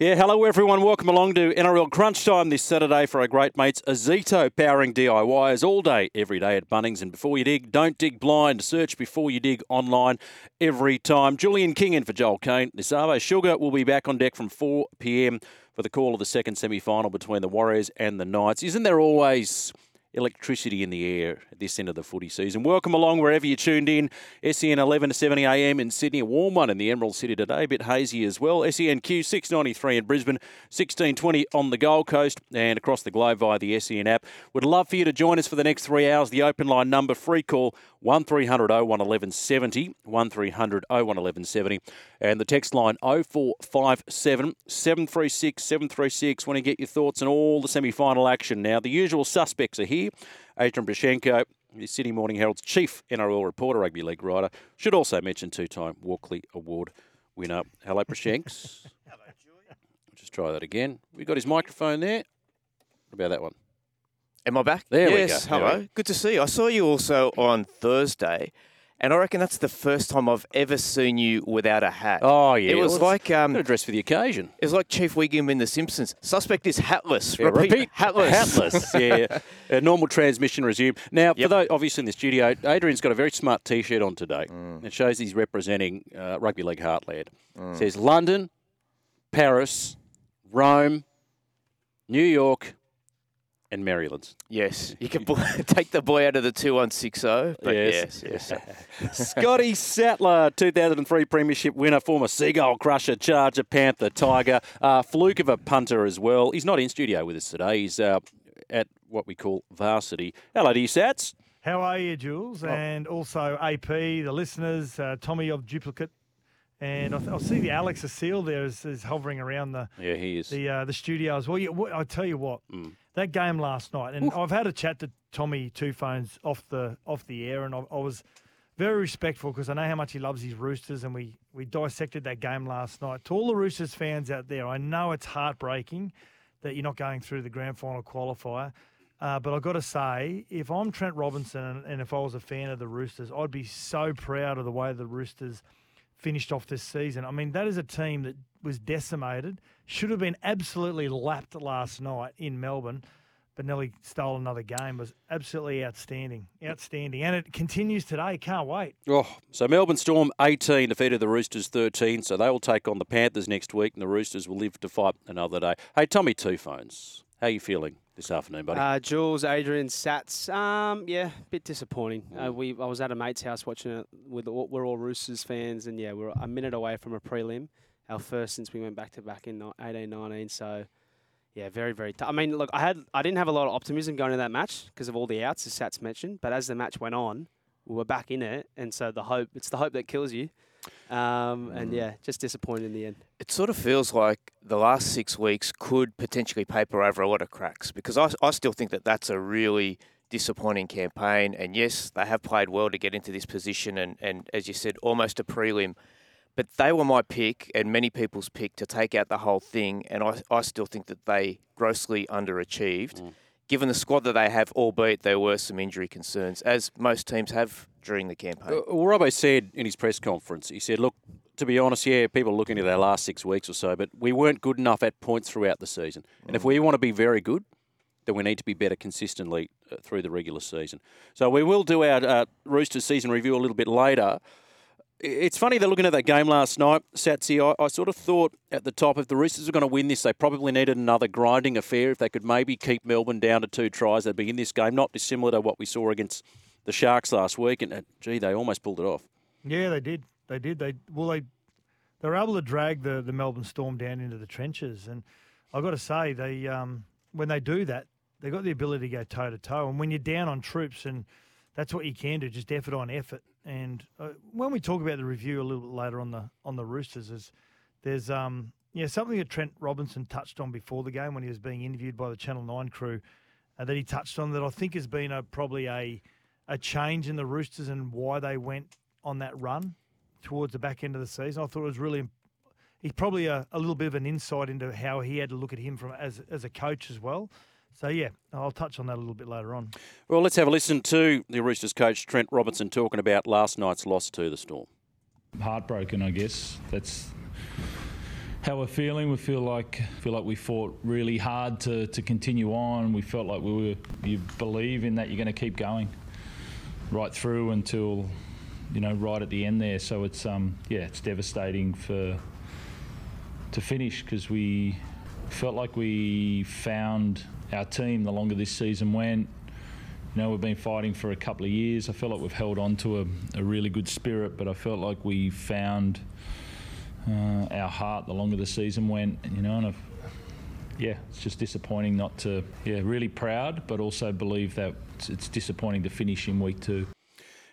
Yeah, hello everyone. Welcome along to NRL Crunch Time this Saturday for our great mates Ozito powering DIYers all day, every day at Bunnings. And before you dig, don't dig blind. Search before you dig online every time. Julian King in for Joel Caine. Nisavo Sugar will be back on deck from 4 p.m. for the call of the second semi final between the Warriors and the Knights. Isn't there always electricity in the air at this end of the footy season. Welcome along wherever you tuned in. SEN 11 to 70 a.m. in Sydney, a warm one in the Emerald City today, a bit hazy as well. SENQ 693 in Brisbane, 1620 on the Gold Coast and across the globe via the SEN app. Would love for you to join us for the next three hours. The open line number, free call 1300 01 1170, 1300 01 1170, and the text line 0457 736 736. Want to get your thoughts on all the semi final action. Now, the usual suspects are here. Adrian Proszenko, the Sydney Morning Herald's chief NRL reporter, rugby league writer. Should also mention two time Walkley Award winner. Hello, Brashenks. Hello, Julia. Just try that again. We got his microphone there. What about that one? Am I back? There yes, we go. Hello. Good to see you. I saw you also on Thursday, and I reckon that's the first time I've ever seen you without a hat. Oh yeah, it was well, like um, dress for the occasion. It was like Chief Wiggum in The Simpsons. Suspect is hatless. Yeah, repeat, repeat, hatless. Hatless. yeah. Uh, normal transmission resumed. Now, Yep. for those obviously in the studio, Adrian's got a very smart T-shirt on today. Mm. It shows he's representing uh, rugby league heartland. It says London, Paris, Rome, New York, and Maryland. Yes, you can bo- take the boy out of the two one six zero. But Yes. yes, yes. Scotty Sattler, 2003 Premiership winner, former Seagull crusher, Charger, Panther, Tiger, uh, fluke of a punter as well. He's not in studio with us today. He's uh, at what we call varsity. Hello to you, Sats. How are you, Jules? Oh. And also AP, the listeners, uh, Tommy of Duplicate, and I, th- I see the Alex Seal there is, is hovering around the Yeah, he is. the uh, the studio as well. Yeah, wh- I tell you what, Mm. That game last night, and I've had a chat to Tommy two phones off the off the air, and I, I was very respectful because I know how much he loves his Roosters, and we we dissected that game last night. To all the Roosters fans out there, I know it's heartbreaking that you're not going through the grand final qualifier. Uh, but I've got to say, if I'm Trent Robinson and if I was a fan of the Roosters, I'd be so proud of the way the Roosters finished off this season. I mean, that is a team that was decimated, should have been absolutely lapped last night in Melbourne, but nearly stole another game. Was absolutely outstanding, outstanding, and it continues today. Can't wait. Oh, so Melbourne Storm 18 defeated the Roosters 13, so they will take on the Panthers next week, and the Roosters will live to fight another day. Hey, Tommy Two Phones, how are you feeling this afternoon, buddy? Uh, Jules, Adrian, Sats. Um, yeah, a bit disappointing. Uh, we I was at a mate's house watching it with all, we're all Roosters fans, and yeah, we're a minute away from a prelim, our first since we went back to back in eighteen nineteen. So. Yeah, very, very tough. I mean, look, I had, I didn't have a lot of optimism going into that match because of all the outs, as Sats mentioned. But as the match went on, we were back in it, and so the hope, it's the hope that kills you. Um, and yeah, just disappointed in the end. It sort of feels like the last six weeks could potentially paper over a lot of cracks because I, I still think that that's a really disappointing campaign. And yes, they have played well to get into this position and, and as you said, almost a prelim. But they were my pick and many people's pick to take out the whole thing. And I, I still think that they grossly underachieved. Given the squad that they have, albeit there were some injury concerns, as most teams have during the campaign. Uh, well, Robbo said in his press conference, he said, look, to be honest, yeah, people are looking at our last six weeks or so, but we weren't good enough at points throughout the season. And if we want to be very good, then we need to be better consistently uh, through the regular season. So we will do our uh, Roosters season review a little bit later. It's funny they're looking at that game last night, Satsy. I, I sort of thought at the top, if the Roosters were going to win this, they probably needed another grinding affair. If they could maybe keep Melbourne down to two tries, they'd be in this game, not dissimilar to what we saw against the Sharks last week. And uh, gee, they almost pulled it off. Yeah, they did. They did. They well, they they were able to drag the the Melbourne Storm down into the trenches, and I've got to say, they um, when they do that, they've got the ability to go toe to toe. And when you're down on troops, and that's what you can do, just effort on effort. And uh, when we talk about the review a little bit later on the on the Roosters, is there's um yeah something that Trent Robinson touched on before the game when he was being interviewed by the Channel Nine crew uh, that he touched on that I think has been a probably a a change in the Roosters and why they went on that run towards the back end of the season. I thought it was really he's probably a, a little bit of an insight into how he had to look at him from as as a coach as well. So yeah, I'll touch on that a little bit later on. Well, let's have a listen to the Roosters coach Trent Robinson talking about last night's loss to the Storm. heartbroken, I guess. That's how we're feeling. We feel like feel like we fought really hard to, to continue on. We felt like we were. You believe in that you're going to keep going right through until you know right at the end there. So it's um yeah it's devastating for to finish because we felt like we found our team the longer this season went. You know, we've been fighting for a couple of years. I felt like we've held on to a, a really good spirit, but I felt like we found uh, our heart the longer the season went. You know, and I've, yeah, it's just disappointing not to. Yeah, really proud, but also believe that it's, it's disappointing to finish in week two.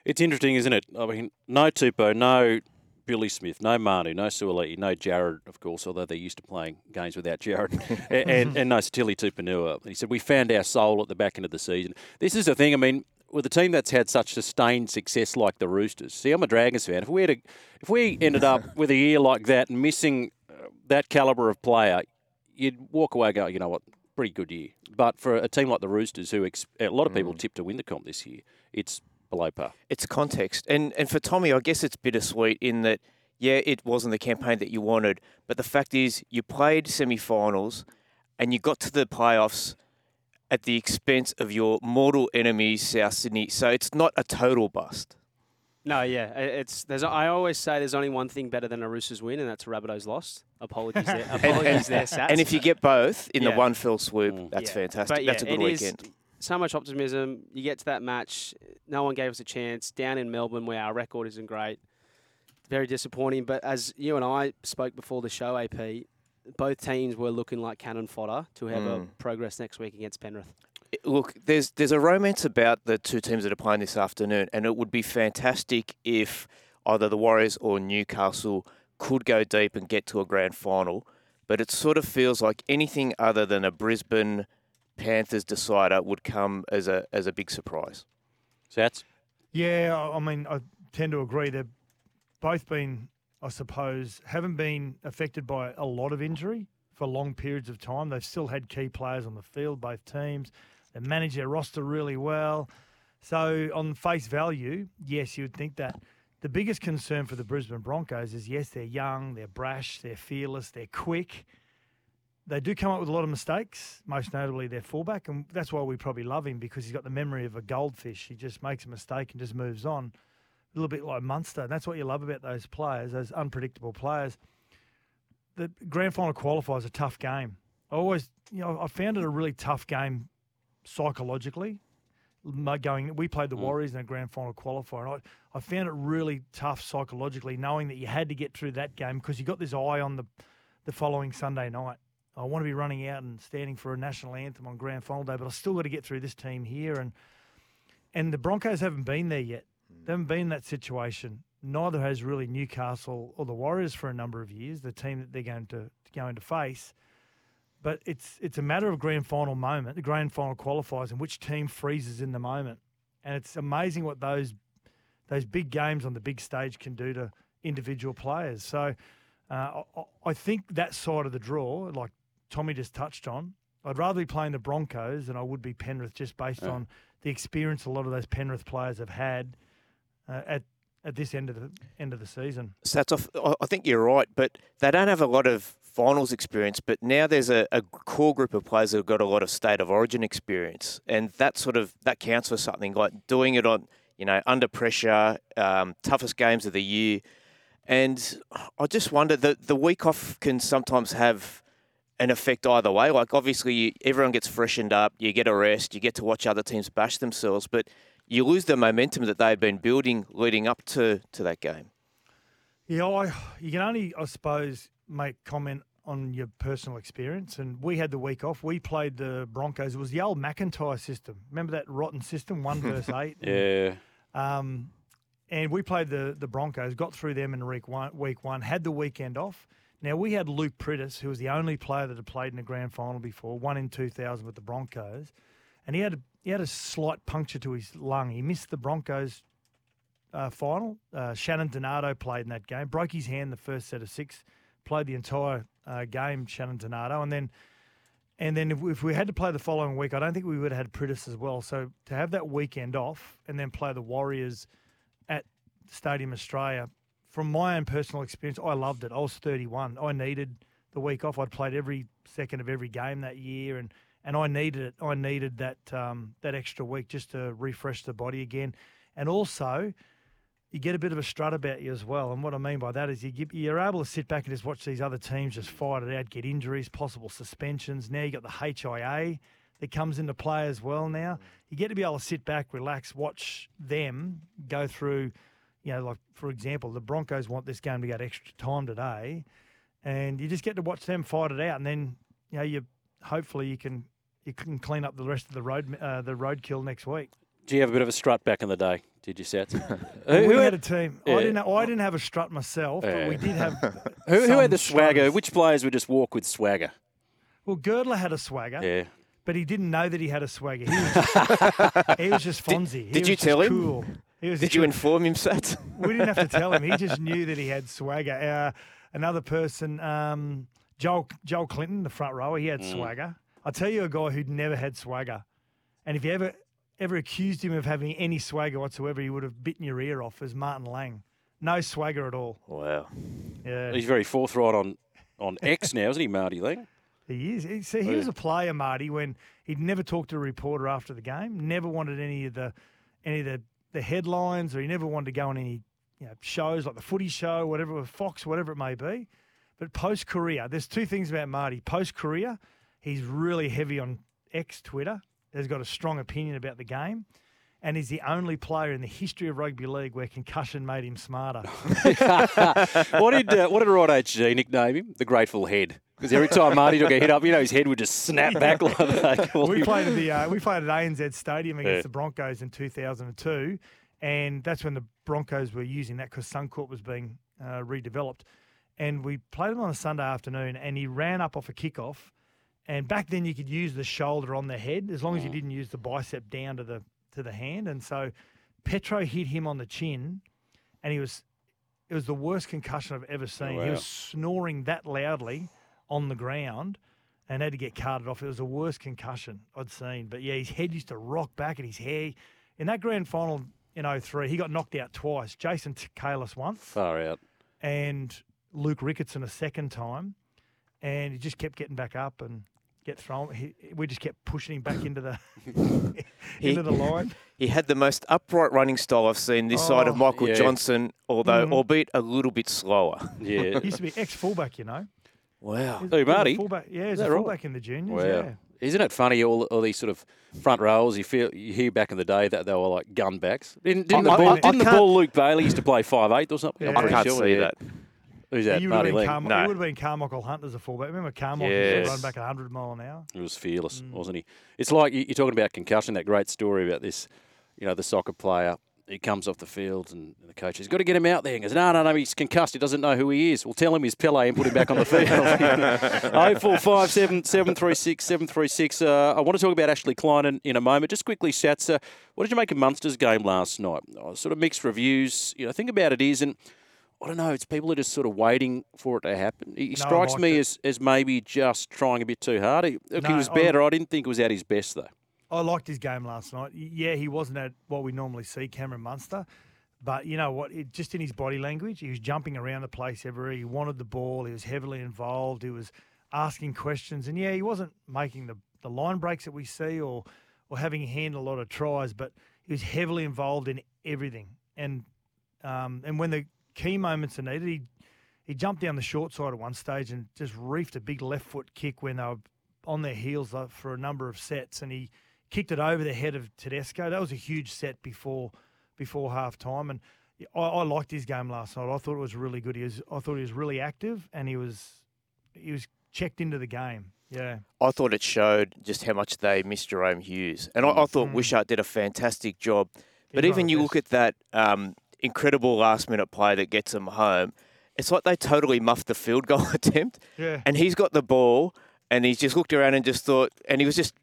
It's interesting, isn't it? I mean, no Tupou, no Billy Smith, no Manu, no Suaalii, no Jared, of course, although they're used to playing games without Jared, and, and, and no Sitili Tupouniua. He said, We found our soul at the back end of the season. This is the thing, I mean, with a team that's had such sustained success like the Roosters. See, I'm a Dragons fan. If we had a, if we ended up with a year like that, and missing uh, that caliber of player, you'd walk away going, you know what, pretty good year. But for a team like the Roosters, who ex- a lot of people mm. tip to win the comp this year, it's below par. It's context, and and for Tommy, I guess it's bittersweet in that. Yeah, it wasn't the campaign that you wanted, but the fact is, you played semi-finals, and you got to the playoffs at the expense of your mortal enemy, South Sydney. So it's not a total bust. No, yeah, it's there's. I always say there's only one thing better than a Roosters win, and that's a Rabbitohs loss. Apologies there. Apologies there, Sats. And if you get both in yeah. the one fell swoop, mm. that's yeah. fantastic. But yeah, that's a good weekend. So much optimism. You get to that match, no one gave us a chance. Down in Melbourne, where our record isn't great, very disappointing. But as you and I spoke before the show, AP, both teams were looking like cannon fodder to have mm. a progress next week against Penrith. Look, there's there's a romance about the two teams that are playing this afternoon, and it would be fantastic if either the Warriors or Newcastle could go deep and get to a grand final. But it sort of feels like anything other than a Brisbane Panthers decider would come as a as a big surprise. Sats? Yeah, I mean, I tend to agree. They've both been I suppose, haven't been affected by a lot of injury for long periods of time. They've still had key players on the field, both teams. They manage their roster really well. So, on face value, yes, you would think that. The biggest concern for the Brisbane Broncos is yes, they're young, they're brash, they're fearless, they're quick. They do come up with a lot of mistakes, most notably their fullback, and that's why we probably love him because he's got the memory of a goldfish. He just makes a mistake and just moves on a little bit like Munster. And that's what you love about those players, those unpredictable players. The grand final qualifier is a tough game. I always, you know, I found it a really tough game psychologically. Going, we played the mm. Warriors in a grand final qualifier, and I, I found it really tough psychologically, knowing that you had to get through that game because you got this eye on the, the following Sunday night. I want to be running out and standing for a national anthem on grand final day, but I still got to get through this team here, and and the Broncos haven't been there yet. They haven't been in that situation. Neither has really Newcastle or the Warriors for a number of years, the team that they're going to going to face. But it's it's a matter of grand final moment, the grand final qualifiers, and which team freezes in the moment. And it's amazing what those those big games on the big stage can do to individual players. So uh, I think that side of the draw, like Tommy just touched on, I'd rather be playing the Broncos than I would be Penrith, just based yeah. on the experience a lot of those Penrith players have had uh, at at this end of the end of the season. So that's off, I think you're right, but they don't have a lot of finals experience. But now there's a, a core group of players that have got a lot of state of origin experience, and that sort of that counts for something. Like doing it on you know under pressure, um, toughest games of the year, and I just wonder that the week off can sometimes have an effect either way. Like obviously everyone gets freshened up, you get a rest, you get to watch other teams bash themselves, but you lose the momentum that they've been building leading up to, to that game. Yeah, I, you can only, I suppose, make comment on your personal experience. And we had the week off. We played the Broncos. It was the old McIntyre system. Remember that rotten system, one versus eight? yeah. Um, and we played the the Broncos, got through them in week one, week one, had the weekend off. Now we had Luke Priddis, who was the only player that had played in a grand final before, one in 2000 with the Broncos, and he had a he had a slight puncture to his lung. He missed the Broncos uh, final. Uh, Shannon Donato played in that game, broke his hand the first set of six, played the entire uh, game. Shannon Donato, and then and then if, if, we had to play the following week, I don't think we would have had Priddis as well. So to have that weekend off and then play the Warriors at Stadium Australia, from my own personal experience, I loved it. I was 31. I needed the week off. I'd played every second of every game that year, and, and I needed it. I needed that um, that extra week just to refresh the body again, and also you get a bit of a strut about you as well. And what I mean by that is you get, you're able to sit back and just watch these other teams just fight it out, get injuries, possible suspensions. Now you got the HIA that comes into play as well. Now you get to be able to sit back, relax, watch them go through. You know, like for example, the Broncos want this game to go to extra time today, and you just get to watch them fight it out, and then you know you hopefully you can you can clean up the rest of the road uh, the roadkill next week. Do you have a bit of a strut back in the day? Did you, Sats? Well, we had a team. Yeah. I didn't. I didn't have a strut myself, but we did have. who, who had the swagger? strutters. Which players would just walk with swagger? Well, Girdler had a swagger, Yeah. but he didn't know that he had a swagger. He was just, he was just Fonzie. Did was you tell him? Cool. He was Did you inform him, Sat? we didn't have to tell him. He just knew that he had swagger. Uh, another person, um, Joel Joel Clinton, the front rower, he had swagger. I'll tell you a guy who'd never had swagger, and if you ever ever accused him of having any swagger whatsoever, he would have bitten your ear off. Was Martin Lang? No swagger at all. Wow. Yeah, He's very forthright on, on X now, isn't he, Marty Lang? He is. He, see, he was a player, Marty, when he'd never talked to a reporter after the game, never wanted any of the any of the, the headlines, or he never wanted to go on any you know, shows like the footy show, whatever, Fox, whatever it may be. But post career, there's two things about Marty. Post career, he's really heavy on X Twitter. Has got a strong opinion about the game. And he's the only player in the history of rugby league where concussion made him smarter. what did uh, what did Rod HG nickname him? The Grateful Head. Because every time Marty took a hit up, you know, his head would just snap back like that. we played at the uh, we played at ANZ Stadium against Yeah. the Broncos in 2002, and that's when the Broncos were using that because Suncorp was being uh, redeveloped. And we played him on a Sunday afternoon, and he ran up off a kickoff. And back then, you could use the shoulder on the head as long as you Mm. didn't use the bicep down to the to the hand. And so, Petro hit him on the chin, and he was it was the worst concussion I've ever seen. He wow. was snoring that loudly on the ground and had to get carted off. It was the worst concussion I'd seen. But yeah, his head used to rock back and his hair. In that grand final in 03, he got knocked out twice. Jason Kalis once Far out. and Luke Ricketson a second time. And he just kept getting back up and get thrown. He, we just kept pushing him back into the into the line. He had the most upright running style I've seen this side of Oh. Michael Yeah. Johnson, although Mhm. albeit a little bit slower. Yeah. He used to be ex fullback, you know. Wow. He was- Who, he Marty? Fullback. Yeah, he's that a right? fullback in the juniors. Wow. Yeah. Isn't it funny all, all these sort of front rows you feel you hear back in the day that they were like gun backs? Didn't, didn't, I- the, ball, I- I didn't the ball Luke Bailey used to play five eight or something? I'm Yeah. I can't sure, see yeah. that. Who's that? You would have Marty been, Lang. Carm- No. you would have been Karmichael Hunt as a fullback. Remember Karmichael used Yes. to run back 100 mile an hour? He was fearless, Mm. wasn't he? It's like you're talking about concussion. That great story about this, you know, the soccer player. He comes off the field and the coach has got to get him out there. He goes, no, no, no, he's concussed. He doesn't know who he is. We'll tell him he's Pele and put him back on the field. Oh four five seven seven three six seven three six. Uh, I want to talk about Ashley Klein in, in a moment. Just quickly, Sats, uh, what did you make of Munster's game last night? Oh, sort of mixed reviews. You know, think about it is, and I don't know, it's people are just sort of waiting for it to happen. He, he No, strikes me it. as, as maybe just trying a bit too hard. He, look, he No, was I- better. I didn't think it was at his best though. I liked his game last night. Yeah, he wasn't at what we normally see, Cameron Munster. But you know what? It, just in his body language, he was jumping around the place everywhere. He wanted the ball. He was heavily involved. He was asking questions. And yeah, he wasn't making the, the line breaks that we see or, or having hand a lot of tries, but he was heavily involved in everything. And um, and when the key moments are needed, he he jumped down the short side at one stage and just reefed a big left foot kick when they were on their heels uh, for a number of sets, and he kicked it over the head of Tedesco. That was a huge set before before half time, and I, I liked his game last night. I thought it was really good. He was, I thought he was really active, and he was he was checked into the game. Yeah, I thought it showed just how much they missed Jahrome Hughes. And I, I thought Mm. Wishart did a fantastic job. But He's even you look at that um, incredible last minute play that gets them home, it's like they totally muffed the field goal attempt. yeah. And he's got the ball and he's just looked around and just thought, and he was just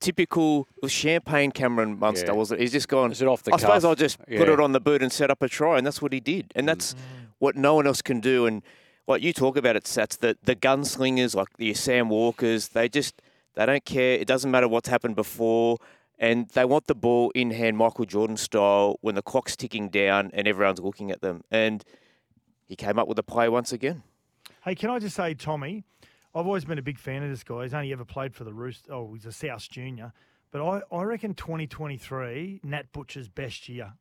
typical, champagne Cameron Munster, Yeah. wasn't it? He's just gone, Is it off the I suppose? I'll just put Yeah. it on the boot and set up a try. And that's what he did. And that's mm. what no one else can do. And what you talk about it, Sats, the, the gunslingers like the Sam Walkers, they just, they don't care. It doesn't matter what's happened before. And they want the ball in hand, Michael Jordan style, when the clock's ticking down and everyone's looking at them. And he came up with a play once again. Hey, can I just say, Tommy, I've always been a big fan of this guy. He's only ever played for the Roost. Oh, he's a South junior. But I, I reckon 2023, Nat Butcher's best year.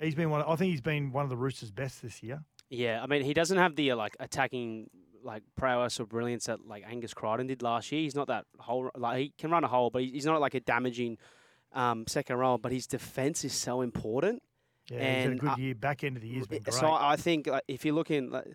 He's been one. I think he's been one of the Roosters' best this year. Yeah, I mean he doesn't have the uh, like attacking like prowess or brilliance that like Angus Crichton did last year. He's not that whole like he can run a hole, but he's not like a damaging um, second row. But his defense is so important. Yeah, he's had a good uh, year. Back end of the year's been great. So I I think like, if you're looking like,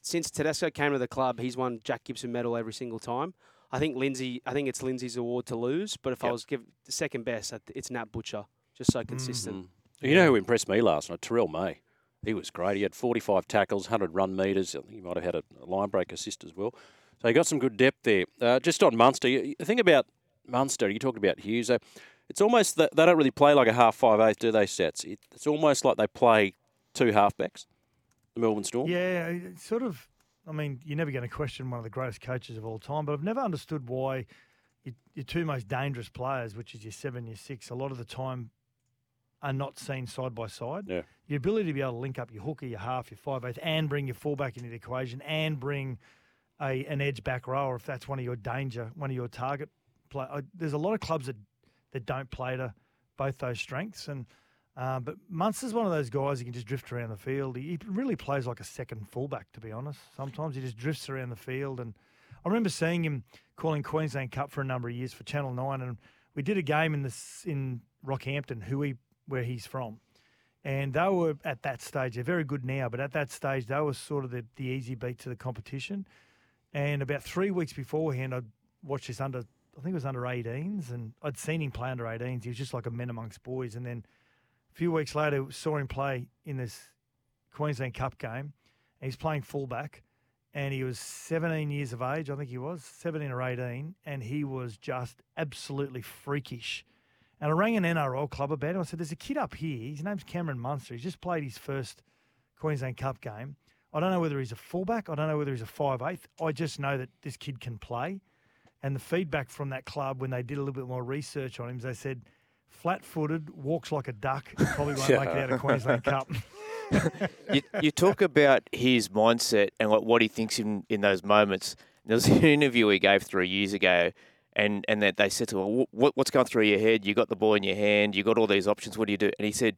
since Tedesco came to the club, he's won Jack Gibson medal every single time. I think Lindsay. I think it's Lindsay's award to lose. But if I was give the second best, it's Nat Butcher. Just so consistent. Mm. You know who impressed me last night? Terrell May. He was great. He had 45 tackles, 100 run metres. I think he might have had a, line break assist as well. So he got some good depth there. Uh, just on Munster, you, you think about Munster, you talked about Hughes. uh, It's almost that they don't really play like a half five eighth, do they, Sets? It, it's almost like they play two halfbacks, the Melbourne Storm. Yeah, it's sort of. I mean, you're never going to question one of the greatest coaches of all time, but I've never understood why your, your two most dangerous players, which is your seven, your six, a lot of the time are not seen side by side. Yeah. Your ability to be able to link up your hooker, your half, your five eighth, and bring your fullback into the equation, and bring a an edge back rower if that's one of your danger, one of your target play. I, there's a lot of clubs that that don't play to both those strengths, and um, but Munster's one of those guys who can just drift around the field. He, he really plays like a second fullback, to be honest. Sometimes he just drifts around the field, and I remember seeing him calling Queensland Cup for a number of years for Channel Nine, and we did a game in this in Rockhampton, who he where he's from, and they were at that stage. They're very good now, but at that stage they were sort of the, the easy beat to the competition. And about three weeks beforehand, I watched this under, I think it was under 18s, and I'd seen him play under 18s. He was just like a man amongst boys, and then few weeks later, saw him play in this Queensland Cup game. He's playing fullback, and he was 17 years of age, I think he was 17 or 18, and he was just absolutely freakish. And I rang an NRL club about him. I said, "There's a kid up here. His name's Cameron Munster. He's just played his first Queensland Cup game. I don't know whether he's a fullback. I don't know whether he's a five eighth. I just know that this kid can play." And the feedback from that club when they did a little bit more research on him, they said, "Flat footed, walks like a duck. Probably won't make it out of Queensland Cup." you, you talk about his mindset and what, what he thinks in, in those moments. There was an interview he gave three years ago, and, and that they said to him, what, What's going through your head? You got the ball in your hand, you got all these options. What do you do? And he said,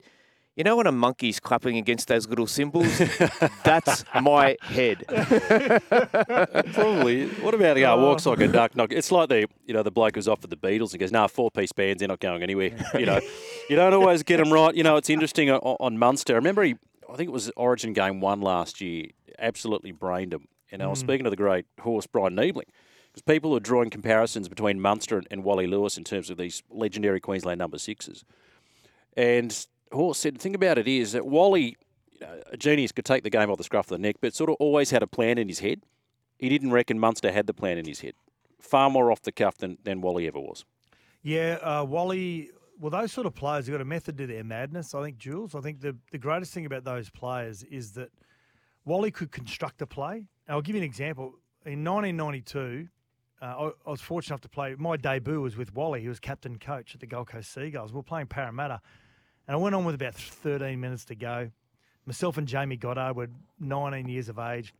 You know when a monkey's clapping against those little symbols? That's my head. Probably. What about the guy who walks like a duck? Knock. It's like the you know the bloke who's off for the Beatles and goes, "Nah, four piece bands, they're not going anywhere." You know, you don't always get them right. You know, it's interesting on, on Munster. I remember he, I think it was Origin game one last year, absolutely brained him. And I was mm. speaking to the great horse Bryan Niebling because people are drawing comparisons between Munster and, and Wally Lewis in terms of these legendary Queensland number sixes. And Horse said, the thing about it is that Wally, you know, a genius could take the game off the scruff of the neck, but sort of always had a plan in his head. He didn't reckon Munster had the plan in his head. Far more off the cuff than, than Wally ever was. Yeah, uh, Wally. Well, those sort of players have got a method to their madness. I think, Jules. I think the the greatest thing about those players is that Wally could construct a play. I'll give you an example. In 1992, uh, I, I was fortunate enough to play. My debut was with Wally. He was captain coach at the Gold Coast Seagulls. We were playing Parramatta, and I went on with about 13 minutes to go. Myself and Jamie Goddard were 19 years of age,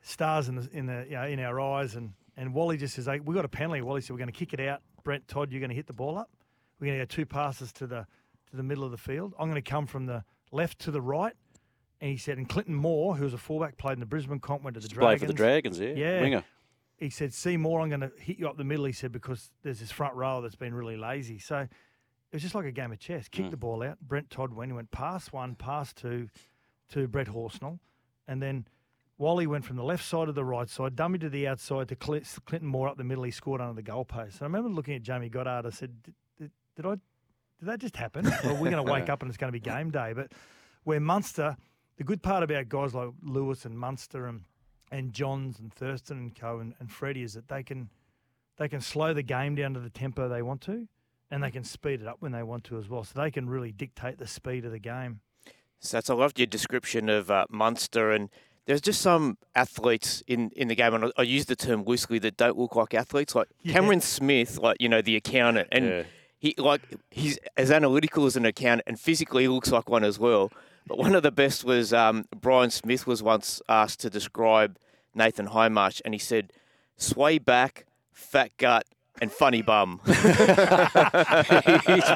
stars in the in the you know, in our eyes, and and Wally just says, "Hey, we got a penalty." Wally said, "We're going to kick it out." Brent Todd, you're going to hit the ball up. We're going to go two passes to the to the middle of the field. I'm going to come from the left to the right. And he said, and Clinton Moore, who was a fullback, played in the Brisbane comp, went to the Just play Dragons. for the Dragons, yeah. Yeah. Winger. He said, see Moore, I'm going to hit you up the middle. He said, because there's this front row that's been really lazy. So was just like a game of chess. Kick Mm. the ball out. Brent Todd went. He went past one, past two to Brett Horsnell. And then Wally went from the left side to the right side, dummy to the outside to Clinton Moore up the middle. He scored under the goalpost. And I remember looking at Jamie Goddard. I said, did, did, did I, did that just happen? or we're going to wake up and it's going to be game day. But where Munster, the good part about guys like Lewis and Munster and and Johns and Thurston and Co and, and Freddie is that they can they can slow the game down to the tempo they want to, and they can speed it up when they want to as well. So they can really dictate the speed of the game. So that's, I loved your description of uh, Munster, and there's just some athletes in, in the game, and I, I use the term loosely that don't look like athletes, like Yeah. Cameron Smith, like you know the accountant, and Yeah. he like he's as analytical as an accountant, and physically he looks like one as well. But one of the best was um, Brian Smith was once asked to describe Nathan Hindmarsh, and he said, sway back, fat gut, and funny bum. He's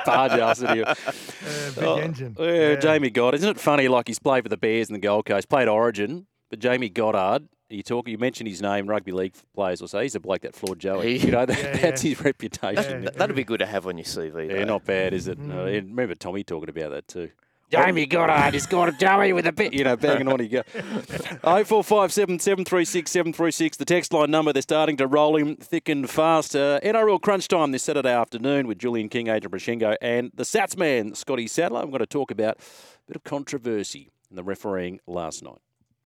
barge isn't he? Uh, big Oh, engine. Yeah, Jamie Goddard. Isn't it funny? Like he's played for the Bears and the Gold Coast, played Origin, but Jamie Goddard. You talk. You mentioned his name. Rugby league players will say he's a bloke that floored Joey. He- You know that, Yeah, that's yeah. his reputation. Yeah. That'd be good to have on your CV. Yeah, though. not bad, is it? Mm. I remember Tommy talking about that too. Jamie Goddard has got Joey with a bit, you know, banging on. You go. Oh four five seven seven three six seven three six. The text line number. They're starting to roll in thick and fast. Uh, NRL crunch time this Saturday afternoon with Julian King, Adrian Proszenko, and the Sats man Scotty Sattler. I'm going to talk about a bit of controversy in the refereeing last night.